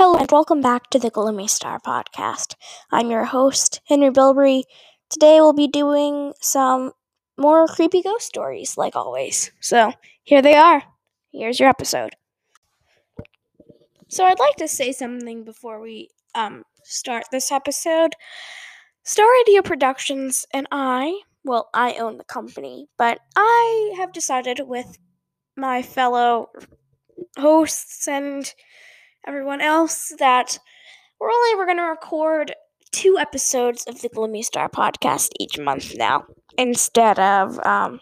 and welcome back to the Gloomy Star Podcast. I'm your host, Henry Bilbrey. Today we'll be doing some more creepy ghost stories, like always. So, here they are. Here's your episode. So, I'd like to say something before we um, start this episode. Star Idea Productions and I, well, I own the company, but I have decided with my fellow hosts and everyone else that we're only we're going to record two episodes of the Gloomy Star podcast each month now instead of um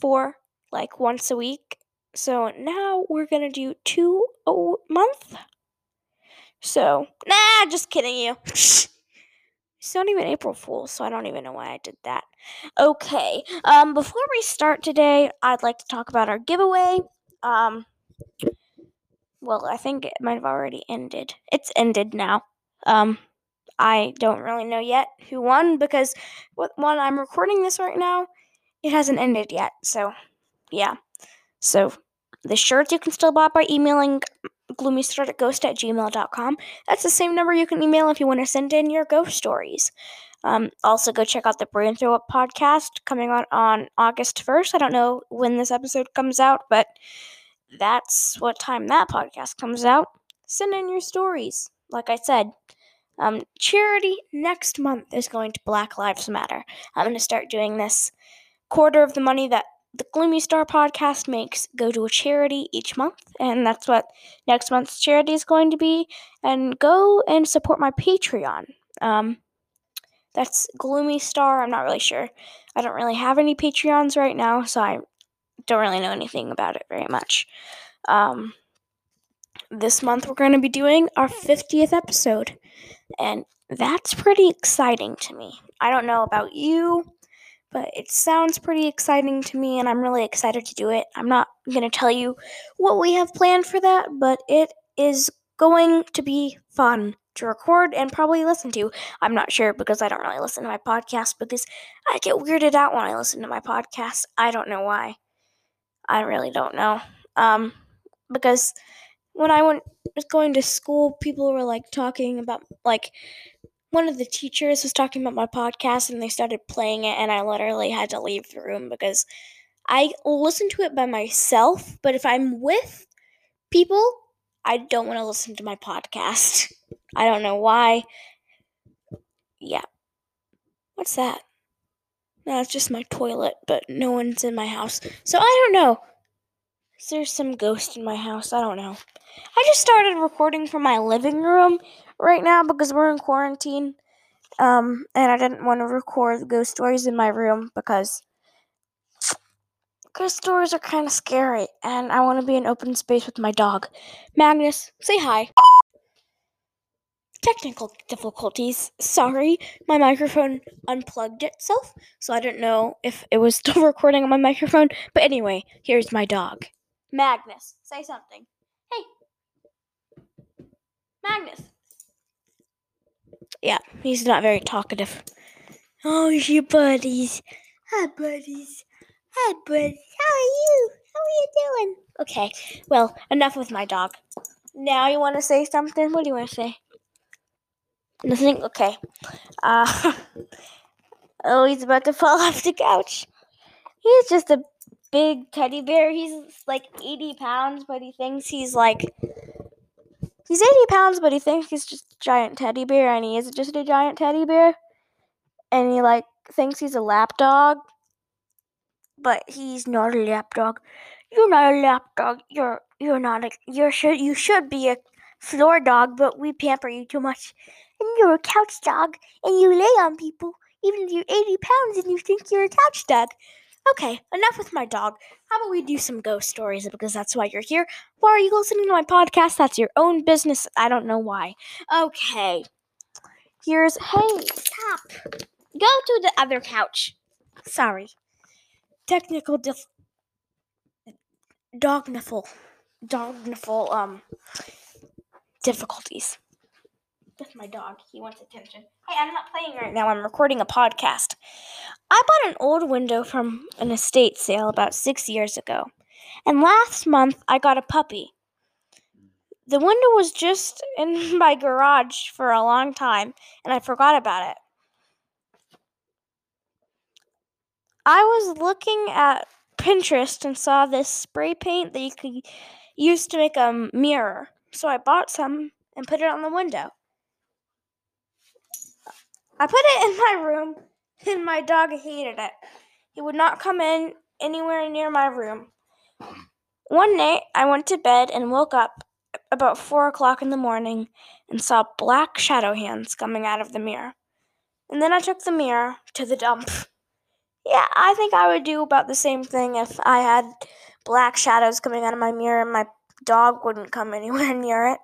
four like once a week. So now we're going to do two a month. So, nah, just kidding you. It's not even April Fool's, so I don't even know why I did that. Okay, um, before we start today, I'd like to talk about our giveaway. Um, well, I think it might have already ended. It's ended now. Um, I don't really know yet who won because when I'm recording this right now, it hasn't ended yet. So, yeah. So, the shirts you can still buy by emailing gloomystar@ghost at gmail.com. That's the same number you can email if you want to send in your ghost stories. Um, also, go check out the Brain Throw Up podcast coming out on August 1st. I don't know when this episode comes out, but that's what time that podcast comes out. Send in your stories. Like I said, um, charity next month is going to Black Lives Matter. I'm going to start doing this. Quarter of the money that the Gloomy Star podcast makes go to a charity each month, and that's what next month's charity is going to be. And go and support my Patreon. Um, that's Gloomy Star. I'm not really sure. I don't really have any Patreons right now, so I don't really know anything about it very much. Um, this month we're going to be doing our 50th episode, and that's pretty exciting to me. I don't know about you, but it sounds pretty exciting to me, and I'm really excited to do it. I'm not going to tell you what we have planned for that, but it is going to be fun to record and probably listen to. I'm not sure because I don't really listen to my podcast because I get weirded out when I listen to my podcast. I don't know why. I really don't know. Um, because when I went was going to school, people were like talking about like one of the teachers was talking about my podcast and they started playing it and I literally had to leave the room because I listen to it by myself, but if I'm with people, I don't want to listen to my podcast. I don't know why. Yeah. What's that? It's just my toilet, but no one's in my house. So I don't know. There's some ghost in my house. I don't know. I just started recording from my living room right now because we're in quarantine. Um, and I didn't want to record ghost stories in my room because ghost stories are kind of scary, and I want to be in open space with my dog. Magnus, say hi technical difficulties. Sorry, my microphone unplugged itself, so I don't know if it was still recording on my microphone. But anyway, here's my dog. Magnus, say something. Hey. Magnus. Yeah, he's not very talkative. Oh, your buddies. Hi, buddies. Hi, buddies. How are you? How are you doing? Okay, well, enough with my dog. Now you want to say something? What do you want to say? Nothing? Okay. Uh, oh, he's about to fall off the couch. He's just a big teddy bear. He's like 80 pounds, but he thinks he's like. He's 80 pounds, but he thinks he's just a giant teddy bear, and he isn't just a giant teddy bear. And he, like, thinks he's a lap dog, but he's not a lap dog. You're not a lap dog. You're you're not a you should you should be a floor dog, but we pamper you too much and you're a couch dog and you lay on people even if you're 80 pounds and you think you're a couch dog. Okay, enough with my dog. How about we do some ghost stories because that's why you're here. Why are you listening to my podcast? That's your own business. I don't know why. Okay. Here's hey, stop. Go to the other couch. Sorry. Technical dif dogniffle. Dogniffle um difficulties with my dog. He wants attention. Hey, I'm not playing right now. I'm recording a podcast. I bought an old window from an estate sale about six years ago. And last month, I got a puppy. the window was just in my garage for a long time and I forgot about it. I was looking at Pinterest and saw this spray paint that you could use to make a mirror. So I bought some and put it on the window. I put it in my room and my dog hated it. He would not come in anywhere near my room. One night I went to bed and woke up about four o'clock in the morning and saw black shadow hands coming out of the mirror. And then I took the mirror to the dump. Yeah, I think I would do about the same thing if I had black shadows coming out of my mirror and my dog wouldn't come anywhere near it.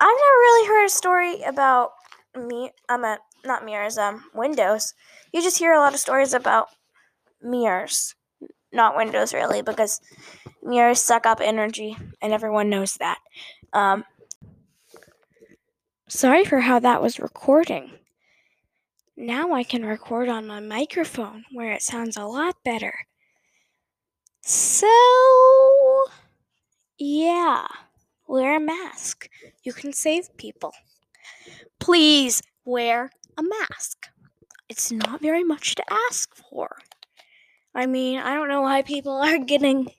I've never really heard a story about me. I'm a not mirrors, um, windows. You just hear a lot of stories about mirrors, not windows, really, because mirrors suck up energy, and everyone knows that. Um, sorry for how that was recording. Now I can record on my microphone where it sounds a lot better. So, yeah, wear a mask. You can save people. Please wear a mask. It's not very much to ask for. I mean, I don't know why people are getting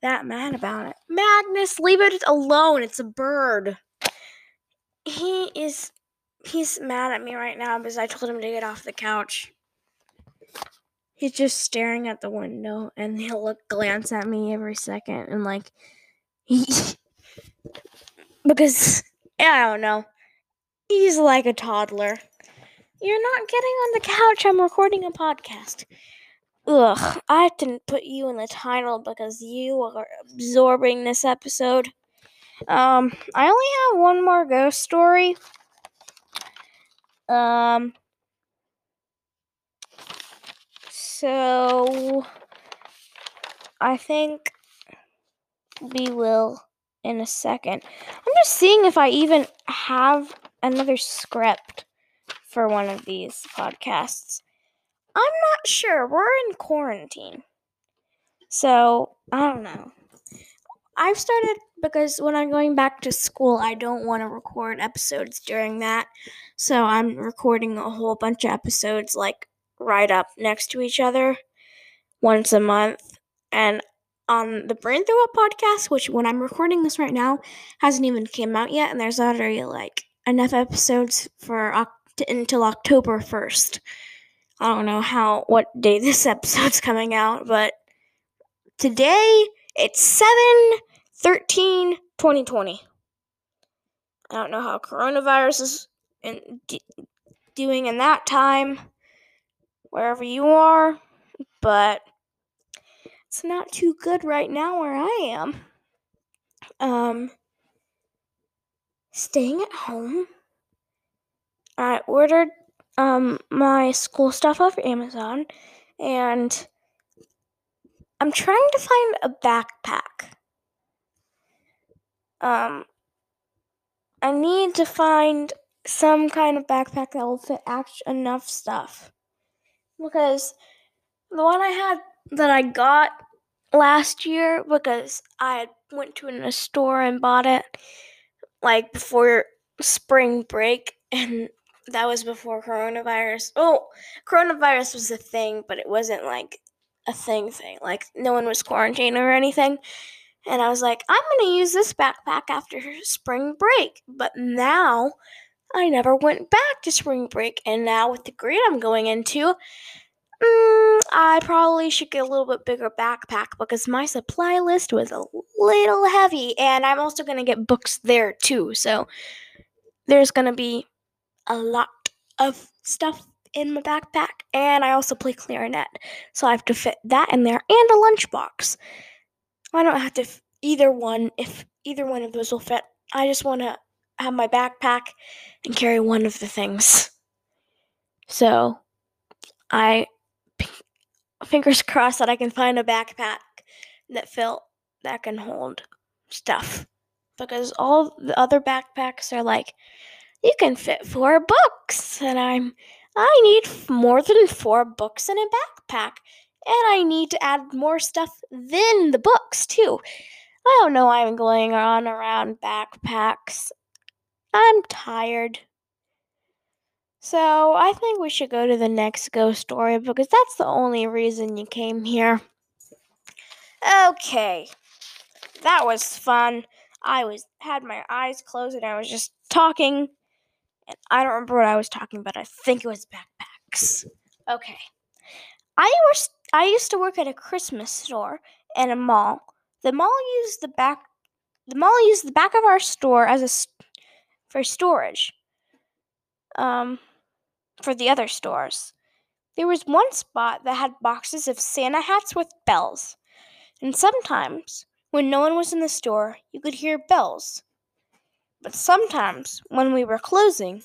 that mad about it. Magnus, leave it alone. It's a bird. He is he's mad at me right now because I told him to get off the couch. He's just staring at the window and he'll look glance at me every second and like because I don't know. He's like a toddler. You're not getting on the couch. I'm recording a podcast. Ugh, I didn't put you in the title because you are absorbing this episode. Um, I only have one more ghost story. Um, so I think we will in a second. I'm just seeing if I even have another script for one of these podcasts. I'm not sure. We're in quarantine. So, I don't know. I've started because when I'm going back to school, I don't want to record episodes during that. So, I'm recording a whole bunch of episodes like right up next to each other once a month. And on the Brain Throw Up podcast, which when I'm recording this right now hasn't even came out yet, and there's already like enough episodes for oct- until October 1st. I don't know how what day this episode's coming out, but today it's 7 13 2020. I don't know how coronavirus is in, d- doing in that time, wherever you are, but it's not too good right now where I am. Um, staying at home. I ordered um my school stuff off Amazon and I'm trying to find a backpack. Um I need to find some kind of backpack that will fit act- enough stuff. Because the one I had that I got last year because I went to a store and bought it like before spring break and that was before coronavirus. Oh, coronavirus was a thing, but it wasn't like a thing thing. Like no one was quarantined or anything. And I was like, I'm going to use this backpack after spring break. But now I never went back to spring break. And now with the grade I'm going into, mm, I probably should get a little bit bigger backpack because my supply list was a little heavy. And I'm also going to get books there too. So there's going to be a lot of stuff in my backpack, and I also play clarinet, so I have to fit that in there and a lunchbox. I don't have to f- either one if either one of those will fit. I just want to have my backpack and carry one of the things. So, I fingers crossed that I can find a backpack that fill that can hold stuff because all the other backpacks are like you can fit four books and i'm i need more than four books in a backpack and i need to add more stuff than the books too I don't know why I'm going on around backpacks. I'm tired. So I think we should go to the next ghost story because that's the only reason you came here. Okay. That was fun. I was had my eyes closed and I was just talking. And I don't remember what I was talking about. I think it was backpacks. Okay. I was I used to work at a Christmas store and a mall. The mall used the back the mall used the back of our store as a for storage. Um for the other stores. There was one spot that had boxes of Santa hats with bells. And sometimes, when no one was in the store, you could hear bells. But sometimes, when we were closing,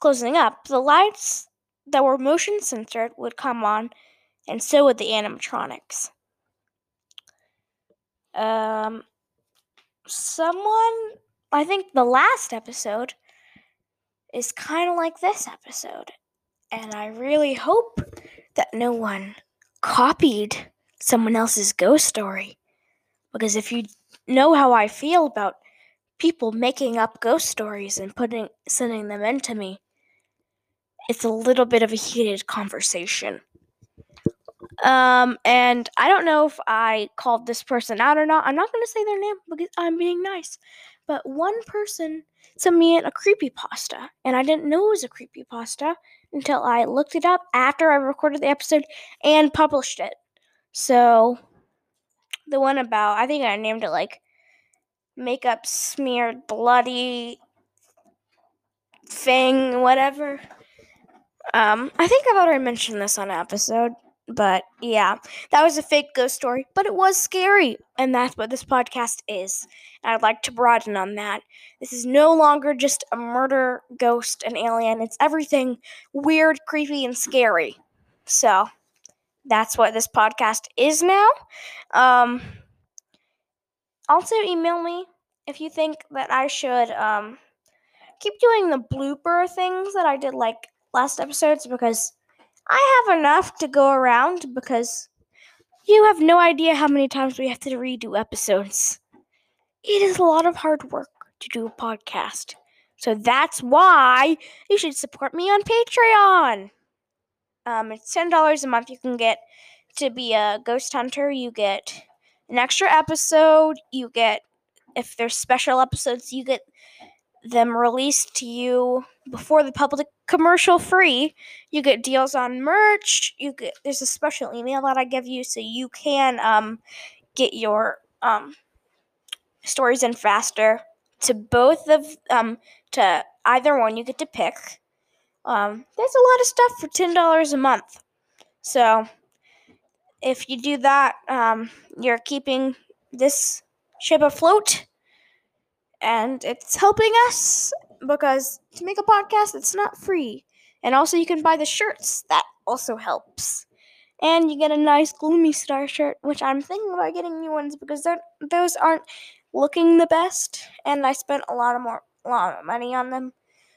closing up, the lights that were motion censored would come on, and so would the animatronics. Um, someone, I think the last episode is kind of like this episode, and I really hope that no one copied someone else's ghost story. Because if you know how I feel about people making up ghost stories and putting sending them in to me, it's a little bit of a heated conversation. Um, and I don't know if I called this person out or not. I'm not going to say their name because I'm being nice. But one person sent me in a creepy pasta, and I didn't know it was a creepy pasta until I looked it up after I recorded the episode and published it. So, the one about I think I named it like makeup smeared bloody thing, whatever. Um, I think I've already mentioned this on an episode, but yeah, that was a fake ghost story, but it was scary, and that's what this podcast is. And I'd like to broaden on that. This is no longer just a murder, ghost, and alien. It's everything weird, creepy, and scary. So that's what this podcast is now. Um, also, email me if you think that I should um, keep doing the blooper things that I did like last episodes because I have enough to go around because you have no idea how many times we have to redo episodes. It is a lot of hard work to do a podcast. So that's why you should support me on Patreon. Um, it's ten dollars a month. You can get to be a ghost hunter. You get an extra episode. You get if there's special episodes, you get them released to you before the public commercial free. You get deals on merch. You get there's a special email that I give you so you can um get your um stories in faster to both of um to either one you get to pick. Um there's a lot of stuff for $10 a month. So if you do that, um you're keeping this ship afloat and it's helping us because to make a podcast it's not free. And also you can buy the shirts. That also helps. And you get a nice gloomy star shirt which i'm thinking about getting new ones because those aren't looking the best. And i spent a lot of more a lot of money on them.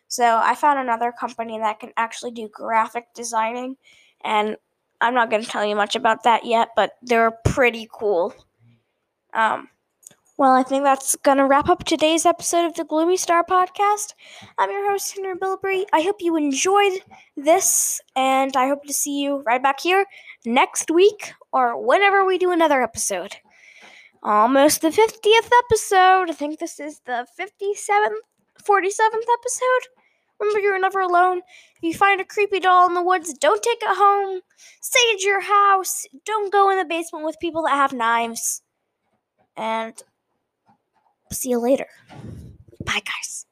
So i found another company that can actually do graphic designing. And i'm not going to tell you much about that yet but they're pretty cool. Um, well, I think that's going to wrap up today's episode of the Gloomy Star Podcast. I'm your host, Henry Bilbrey. I hope you enjoyed this, and I hope to see you right back here next week or whenever we do another episode. Almost the 50th episode. I think this is the 57th, 47th episode. Remember, you're never alone. If you find a creepy doll in the woods, don't take it home. Stay at your house. Don't go in the basement with people that have knives. And See you later. Bye, guys.